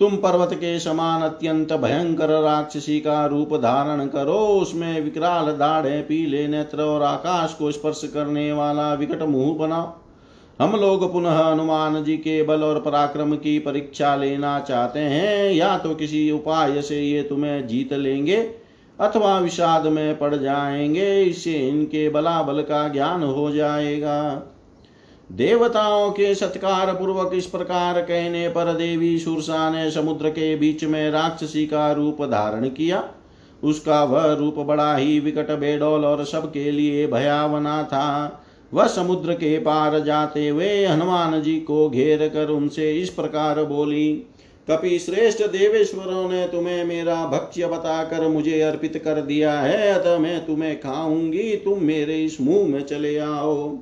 तुम पर्वत के समान अत्यंत भयंकर राक्षसी का रूप धारण करो। उसमें विकराल दाढ़े, पीले नेत्र और आकाश को स्पर्श करने वाला विकट मुँह बनाओ। हम लोग पुनः हनुमान जी के बल और पराक्रम की परीक्षा लेना चाहते हैं। या तो किसी उपाय से ये तुम्हें जीत लेंगे अथवा विषाद में पड़ जाएँगे। इससे इनके बलाबल का ज्ञान हो जाएगा। देवताओं के सत्कार पूर्वक इस प्रकार कहने पर देवी सुरसा ने समुद्र के बीच में राक्षसी का रूप धारण किया। उसका वह रूप बड़ा ही विकट, बेडोल और सबके लिए भयावना था। वह समुद्र के पार जाते हुए हनुमान जी को घेर कर उनसे इस प्रकार बोली, कपि श्रेष्ठ देवेश्वरों ने तुम्हें मेरा भक्ष्य बताकर मुझे अर्पित कर दिया है। अतः मैं तुम्हें खाऊँगी। तुम मेरे इस मुँह में चले आओ।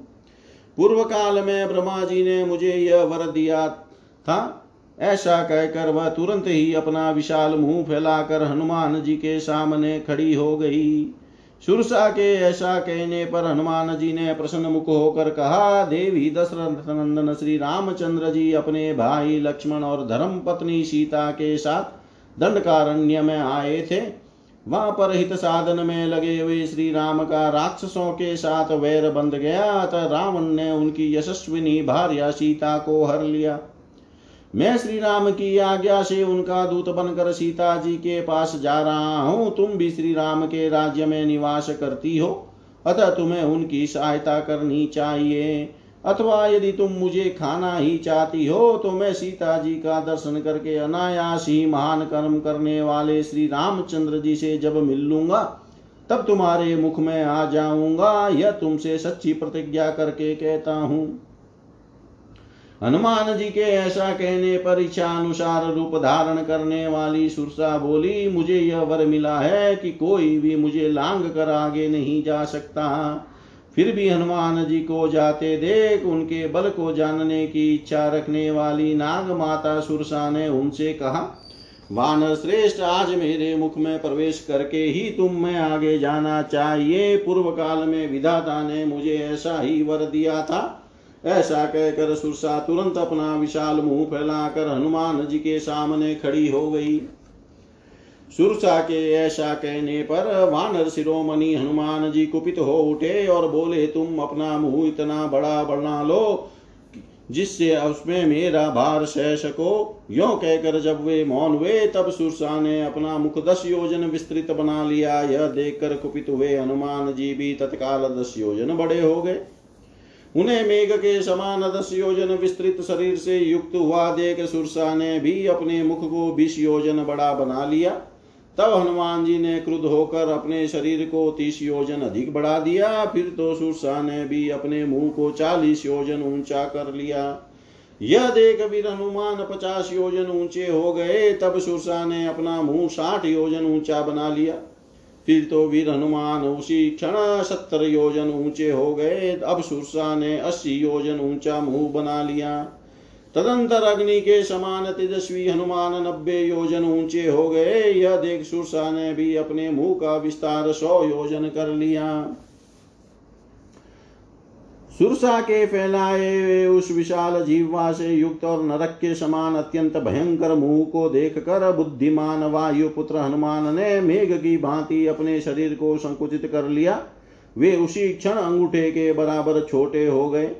पूर्व काल में ब्रह्मा जी ने मुझे यह वर दिया था। ऐसा कहकर वह तुरंत ही अपना विशाल मुँह फैलाकर हनुमान जी के सामने खड़ी हो गई। सुरसा के ऐसा कहने पर हनुमान जी ने प्रसन्न मुख होकर कहा, देवी दशरथ नंदन श्री रामचंद्र जी अपने भाई लक्ष्मण और धर्म पत्नी सीता के साथ दंडकारण्य में आए थे। वहाँ पर हित साधन में लगे हुए श्री राम का राक्षसों के साथ वैर बंध गया, अतः रावण ने उनकी यशस्विनी भार्या सीता को हर लिया। मैं श्री राम की आज्ञा से उनका दूत बनकर सीता जी के पास जा रहा हूँ। तुम भी श्री राम के राज्य में निवास करती हो, अतः तुम्हें उनकी सहायता करनी चाहिए। अथवा यदि तुम मुझे खाना ही चाहती हो तो मैं सीता जी का दर्शन करके अनायास ही महान कर्म करने वाले श्री रामचंद्र जी से जब मिल लूँगा, तब तुम्हारे मुख में आ जाऊँगा, यह तुमसे सच्ची प्रतिज्ञा करके कहता हूँ। हनुमान जी के ऐसा कहने पर इच्छा अनुसार रूप धारण करने वाली सुरसा बोली, मुझे यह वर मिला है कि कोई भी मुझे लांग कर आगे नहीं जा सकता। फिर भी हनुमान जी को जाते देख उनके बल को जानने की इच्छा रखने वाली नाग माता सुरसा ने उनसे कहा वानर श्रेष्ठ, आज मेरे मुख में प्रवेश करके ही तुम में आगे जाना चाहिए। पूर्व काल में विधाता ने मुझे ऐसा ही वर दिया था। ऐसा कहकर सुरसा तुरंत अपना विशाल मुँह फैलाकर हनुमान जी के सामने खड़ी हो गई। सुरसा के ऐसा कहने पर वानर शिरोमणि हनुमान जी कुपित हो उठे और बोले, तुम अपना मुँह इतना बड़ा बना लो, जिससे उसमें मेरा भार सह सको। यो कहकर जब वे मौन हुए, तब सुरसा ने अपना मुख दस योजन विस्तृत बना लिया। यह देखकर कुपित हुए हनुमान जी भी तत्काल दस योजन बड़े हो गए। उन्हें मेघ के समान दस योजन विस्तृत शरीर से युक्त हुआ देख सुरसा ने भी अपने मुख को बीस योजन बड़ा बना लिया। तब हनुमान जी ने क्रुद्ध होकर अपने शरीर को तीस योजन अधिक बढ़ा दिया। फिर तो सुरसा ने भी अपने मुँह को चालीस योजन ऊँचा कर लिया। यह देख वीर हनुमान पचास योजन ऊँचे हो गए। तब सुरसा ने अपना मुँह साठ योजन ऊँचा बना लिया। फिर तो वीर हनुमान उसी क्षण सत्तर योजन ऊँचे हो गए। अब सुरसा ने अस्सी योजन ऊँचा मुँह बना लिया। तदंतर अग्नि के समान तेजस्वी हनुमान नब्बे योजन ऊँचे हो गए। यह देख सुरसा ने भी अपने मुँह का विस्तार सौ योजन कर लिया। सुरसा के फैलाए उस विशाल जीवा से युक्त और नरक के समान अत्यंत भयंकर मुँह को देख कर बुद्धिमान वायु पुत्र हनुमान ने मेघ की भांति अपने शरीर को संकुचित कर लिया। वे उसी क्षण अंगूठे के बराबर छोटे हो गए।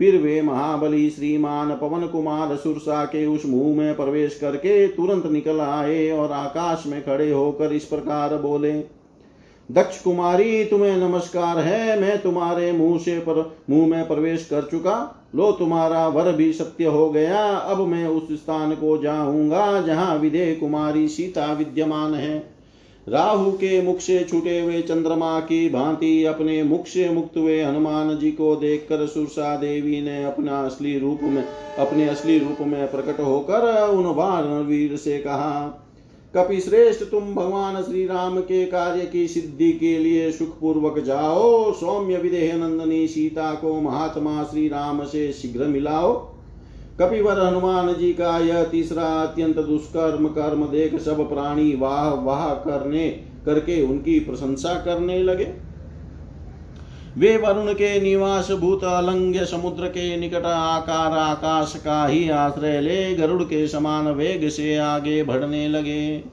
फिर वे महाबली श्रीमान पवन कुमार सुरसा के उस मुँह में प्रवेश करके तुरंत निकल आए और आकाश में खड़े होकर इस प्रकार बोले, दक्ष कुमारी, तुम्हें नमस्कार है, मैं तुम्हारे मुँह से पर, मुँह में प्रवेश कर चुका। लो, तुम्हारा वर भी सत्य हो गया। अब मैं उस स्थान को जाऊँगा, जहाँ विदे कुमारी सीता विद्यमान है। राहु के मुख से छूटे हुए चंद्रमा की भांति अपने मुख से मुक्त हुए हनुमान जी को देखकर सुरसा देवी ने अपना असली रूप में, अपने असली रूप में प्रकट होकर उन वीर से कहा, कपि श्रेष्ठ तुम भगवान श्री राम के कार्य की सिद्धि के लिए सुखपूर्वक जाओ, सौम्य विदेह नंदनी सीता को महात्मा श्री राम से शीघ्र मिलाओ। कपिवर हनुमान जी का यह तीसरा अत्यंत दुष्कर्म कर्म देख सब प्राणी वाह वाह करने करके उनकी प्रशंसा करने लगे। वे वरुण के निवास भूत अलंग्य समुद्र के निकट आकार आकाश का ही आश्रय ले गरुड़ के समान वेग से आगे बढ़ने लगे।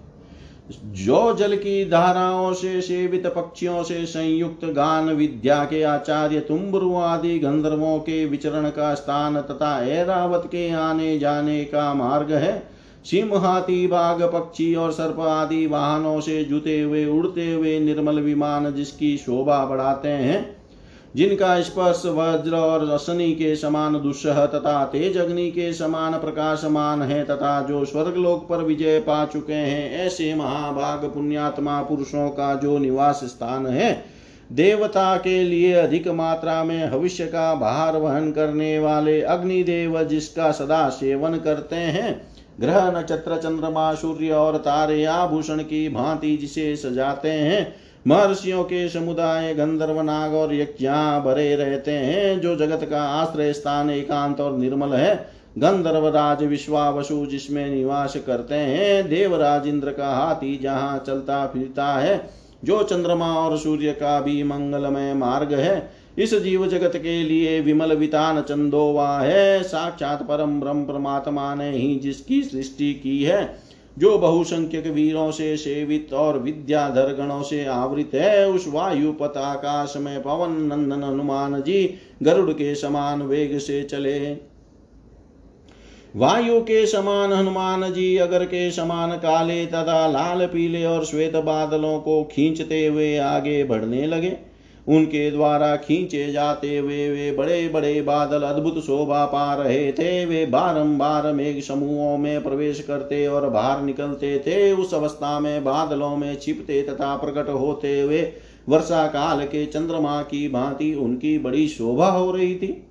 जो जल की धाराओं से सेवित पक्षियों से संयुक्त गान विद्या के आचार्य तुम्बरु आदि गंधर्वों के विचरण का स्थान तथा ऐरावत के आने जाने का मार्ग है, सिंह हाथी, बाघ पक्षी और सर्प आदि वाहनों से जुते हुए, उड़ते हुए निर्मल विमान जिसकी शोभा बढ़ाते हैं जिनका स्पर्श वज्र और अशनि के समान दुस्सह तथा तेज अग्नि के समान प्रकाशमान है तथा जो स्वर्गलोक पर विजय पा चुके हैं, ऐसे महाभाग पुण्यात्मा पुरुषों का जो निवास स्थान है, देवता के लिए अधिक मात्रा में भविष्य का भार वहन करने वाले अग्निदेव जिसका सदा सेवन करते हैं, ग्रह नक्षत्र चंद्रमा सूर्य और तारे आभूषण की भांति जिसे सजाते हैं महर्षियों के समुदाय गंधर्व नाग और यज्ञा भरे रहते हैं, जो जगत का आश्रय स्थान एकांत और निर्मल है। गंधर्व राज विश्वावसु, जिसमें निवास करते हैं, देवराज इंद्र का हाथी जहाँ चलता फिरता है, जो चंद्रमा और सूर्य का भी मंगलमय मार्ग है। इस जीव जगत के लिए विमल वितान चंदोवा है, साक्षात परम ब्रह्म परमात्मा ने ही जिसकी सृष्टि की है। जो बहुसंख्यक वीरों से सेवित और विद्याधर गणों से आवृत है, उस वायु आकाश में पवन नंदन हनुमान जी गरुड़ के समान वेग से चले। वायु के समान हनुमान जी अगर के समान काले तथा लाल पीले और श्वेत बादलों को खींचते हुए आगे बढ़ने लगे। उनके द्वारा खींचे जाते हुए वे बड़े बड़े बादल अद्भुत शोभा पा रहे थे। वे बारंबार मेघ समूहों में प्रवेश करते और बाहर निकलते थे। उस अवस्था में बादलों में छिपते तथा प्रकट होते हुए वर्षा काल के चंद्रमा की भांति उनकी बड़ी शोभा हो रही थी।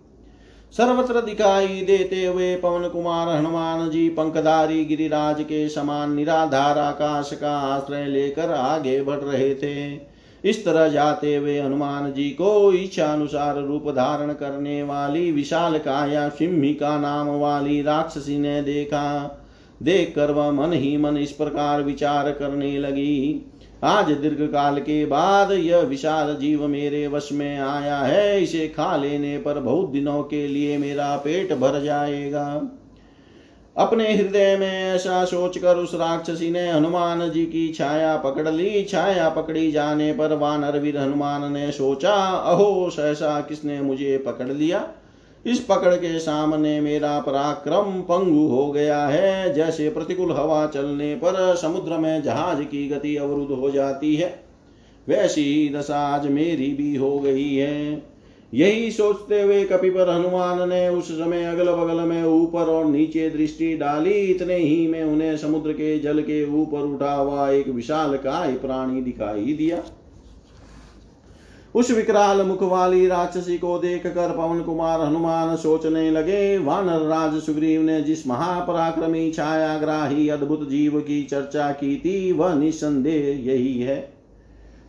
सर्वत्र दिखाई देते हुए पवन कुमार, हनुमान जी, पंखधारी, गिरिराज के समान निराधार आकाश का आश्रय लेकर आगे बढ़ रहे थे। इस तरह जाते हुए हनुमान जी को इच्छा अनुसार रूप धारण करने वाली विशाल काया सिम्ही का नाम वाली राक्षसी ने देखा। देख कर वह मन ही मन इस प्रकार विचार करने लगी। आज दीर्घ काल के बाद यह विशाल जीव मेरे वश में आया है। इसे खा लेने पर बहुत दिनों के लिए मेरा पेट भर जाएगा। अपने हृदय में ऐसा सोचकर उस राक्षसी ने हनुमान जी की छाया पकड़ ली। छाया पकड़ी जाने पर वानर वीर हनुमान ने सोचा, अहो, सहसा किसने मुझे पकड़ लिया? इस पकड़ के सामने मेरा पराक्रम पंगु हो गया है। जैसे प्रतिकूल हवा चलने पर समुद्र में जहाज़ की गति अवरुद्ध हो जाती है, वैसी दशा आज मेरी भी हो गई है। यही सोचते हुए कपि पर हनुमान ने उस समय अगल बगल में ऊपर और नीचे दृष्टि डाली। इतने ही में उन्हें समुद्र के जल के ऊपर उठा हुआ एक विशाल काय प्राणी दिखाई दिया। उस विकराल मुख वाली राक्षसी को देख कर पवन कुमार हनुमान सोचने लगे। वानर राज सुग्रीव ने जिस महापराक्रमी छायाग्राही अद्भुत जीव की चर्चा की थी, वह निसंदेह यही है।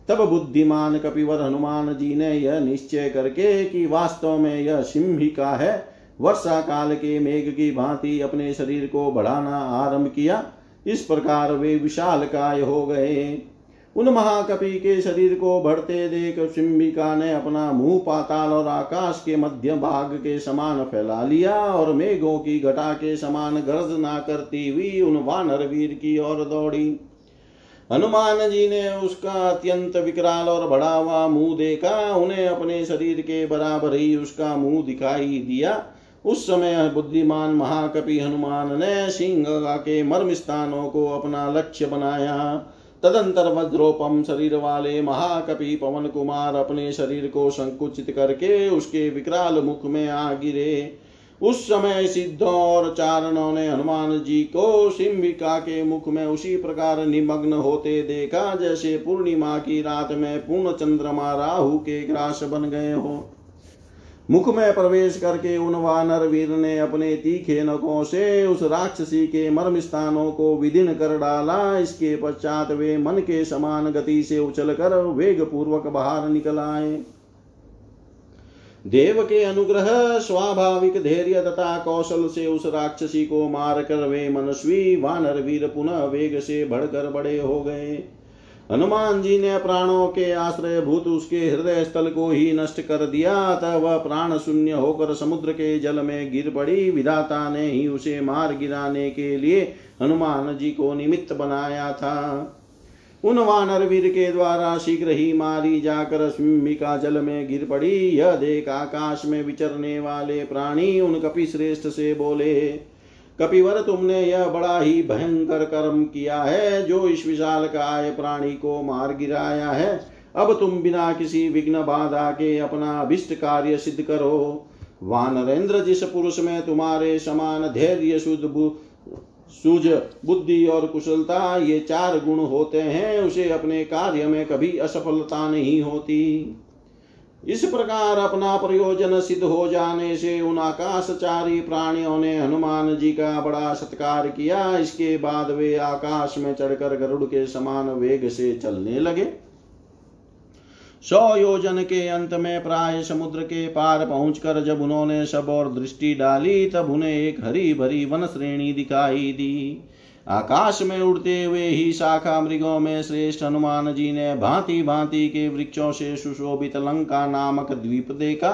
तब बुद्धिमान कपिवर हनुमान जी ने यह निश्चय करके कि वास्तव में यह सिंहिका है वर्षा काल के मेघ की भांति अपने शरीर को बढ़ाना आरंभ किया। इस प्रकार वे विशाल काय हो गए। उन महाकपि के शरीर को बढ़ते देख सिंबिका ने अपना मुँह पाताल और आकाश के मध्य भाग के समान फैला लिया और मेघों की घटा के समान गर्जना करती हुई उन वानर वीर की ओर दौड़ी। हनुमान जी ने उसका अत्यंत विकराल और बड़ा हुआ मुँह देखा, उन्हें अपने शरीर के बराबर ही उसका मुँह दिखाई दिया। उस समय बुद्धिमान महाकपि हनुमान ने सिंह के मर्म स्थानों को अपना लक्ष्य बनाया। तदंतर वज्रोपम शरीर वाले महाकपि पवन कुमार अपने शरीर को संकुचित करके उसके विकराल मुख में आ गिरे। उस समय सिद्धों और चारणों ने हनुमान जी को सिंबिका के मुख में उसी प्रकार निमग्न होते देखा, जैसे पूर्णिमा की रात में पूर्ण चंद्रमा राहु के ग्रास बन गए हो। मुख में प्रवेश करके उन वानर वीर ने अपने तीखे नखों से उस राक्षसी के मर्म स्थानों को विदीर्ण कर डाला। इसके पश्चात वे मन के समान गति से उछल कर वेग पूर्वक बाहर निकल आए। देव के अनुग्रह, स्वाभाविक धैर्य तथा कौशल से उस राक्षसी को मार कर वे मनस्वी वानर वीर पुनः वेग से बढ़कर बड़े हो गए। हनुमान जी ने प्राणों के आश्रय भूत उसके हृदय स्थल को ही नष्ट कर दिया, अतः वह प्राण शून्य होकर समुद्र के जल में गिर पड़ी। विधाता ने ही उसे मार गिराने के लिए हनुमान जी को निमित्त बनाया था। उन वानर वीर के द्वारा शीघ्र ही मारी जाकर स्विमिका जल में गिर पड़ी। यह देख आकाश में विचरने वाले प्राणी उन कपि श्रेष्ठ से बोले, कपिवर, तुमने यह बड़ा ही भयंकर कर्म किया है, जो इस विशाल काय प्राणी को मार गिराया है। अब तुम बिना किसी विघ्न बाधा के अपना अभिष्ट कार्य सिद्ध करो। वानरेंद्र, जिस पुरुष में तुम्हारे समान धैर्य, शुद्ध सूझ, बुद्धि और कुशलता, ये चार गुण होते हैं, उसे अपने कार्य में कभी असफलता नहीं होती। इस प्रकार अपना प्रयोजन सिद्ध हो जाने से उन आकाशचारी प्राणियों ने हनुमान जी का बड़ा सत्कार किया, इसके बाद वे आकाश में चढ़कर गरुड़ के समान वेग से चलने लगे। सौ योजन के अंत में प्राय समुद्र के पार पहुंचकर जब उन्होंने सब और दृष्टि डाली, तब उन्हें एक हरी भरी वन श्रेणी दिखाई दी। आकाश में उड़ते हुए ही शाखा मृगों में श्रेष्ठ हनुमान जी ने भांति भांति के वृक्षों से सुशोभित लंका नामक द्वीप देखा।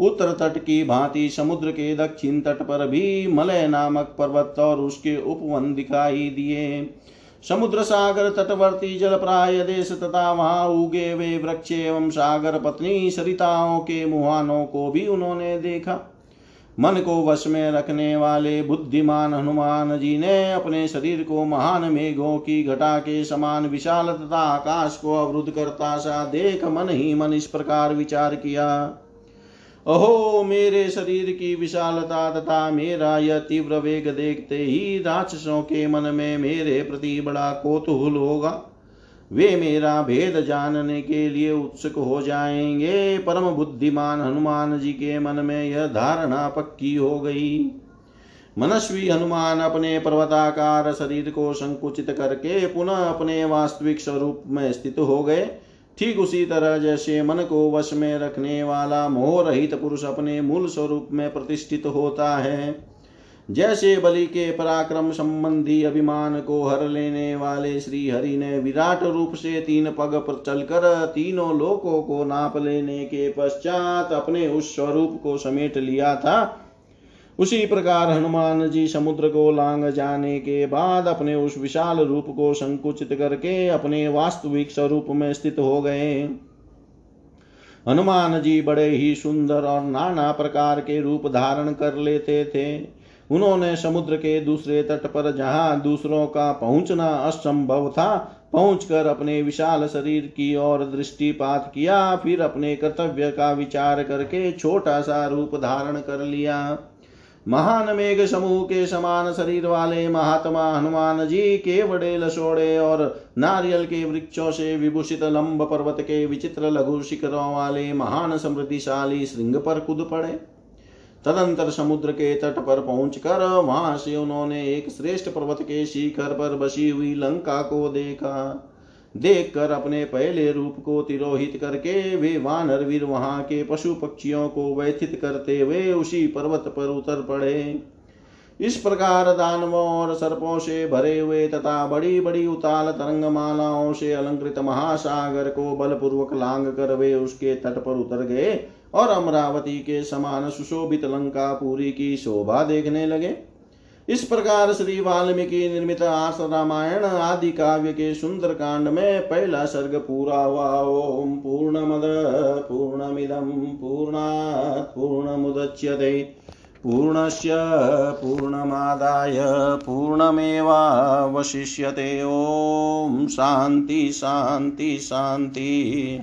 उत्तर तट की भांति समुद्र के दक्षिण तट पर भी मलय नामक पर्वत और उसके उपवन दिखाई दिए। समुद्र सागर तटवर्ती जल प्राय देश तथा वहाँ उगे वे वृक्ष एवं सागर पत्नी सरिताओं के मुहानों को भी उन्होंने देखा। मन को वश में रखने वाले बुद्धिमान हनुमान जी ने अपने शरीर को महान मेघों की घटा के समान विशाल तथा आकाश को अवरुद्ध करता सा देख मन ही मन इस प्रकार विचार किया। अहो, मेरे शरीर की विशालता तथा मेरा यह तीव्र वेग देखते ही राक्षसों के मन में मेरे प्रति बड़ा कौतूहल होगा। वे मेरा भेद जानने के लिए उत्सुक हो जाएँगे। परम बुद्धिमान हनुमान जी के मन में यह धारणा पक्की हो गई। मनस्वी हनुमान अपने पर्वताकार शरीर को संकुचित करके पुनः अपने वास्तविक स्वरूप में स्थित हो गए। ठीक उसी तरह जैसे मन को वश में रखने वाला मोह रहित पुरुष अपने मूल स्वरूप में प्रतिष्ठित होता है। जैसे बलि के पराक्रम संबंधी अभिमान को हर लेने वाले श्री हरि ने विराट रूप से तीन पग पर चलकर तीनों लोकों को नाप लेने के पश्चात अपने उस स्वरूप को समेट लिया था। उसी प्रकार हनुमान जी समुद्र को लांग जाने के बाद अपने उस विशाल रूप को संकुचित करके अपने वास्तविक स्वरूप में स्थित हो गए। हनुमान जी बड़े ही सुंदर और नाना प्रकार के रूप धारण कर लेते थे। उन्होंने समुद्र के दूसरे तट पर जहाँ दूसरों का पहुँचना असंभव था, पहुंचकर अपने विशाल शरीर की ओर दृष्टिपात किया, फिर अपने कर्तव्य का विचार करके छोटा सा रूप धारण कर लिया। महान मेघ समूह के समान शरीर वाले महात्मा हनुमान जी के बड़े लसोड़े और नारियल के वृक्षों से विभूषित लंब पर्वत के विचित्र लघु शिखरों वाले महान समृद्धिशाली श्रृंग पर कूद पड़े। तदंतर समुद्र के तट पर पहुंचकर वहाँ से उन्होंने एक श्रेष्ठ पर्वत के शिखर पर बसी हुई लंका को देखा। देख कर अपने पहले रूप को तिरोहित करके वे वानर वीर वहाँ के पशु पक्षियों को व्यथित करते हुए उसी पर्वत पर उतर पड़े। इस प्रकार दानवों और सर्पों से भरे हुए तथा बड़ी बड़ी उताल तरंग मालाओं से अलंकृत महासागर को बलपूर्वक लांग कर वे उसके तट पर उतर गए और अमरावती के समान सुशोभित लंका पूरी की शोभा देखने लगे। इस प्रकार श्री वाल्मीकि निर्मित आर्ष रामायण आदि काव्य के सुंदर कांड में पहला सर्ग पूरा हुआ। ओम पूर्ण मद पूर्णमिदम पूर्णात् पूर्णमुदच्यते। पूर्णस्य पूर्णमादाय पूर्णमेवावशिष्यते। ॐ शान्ति शान्ति शान्ति।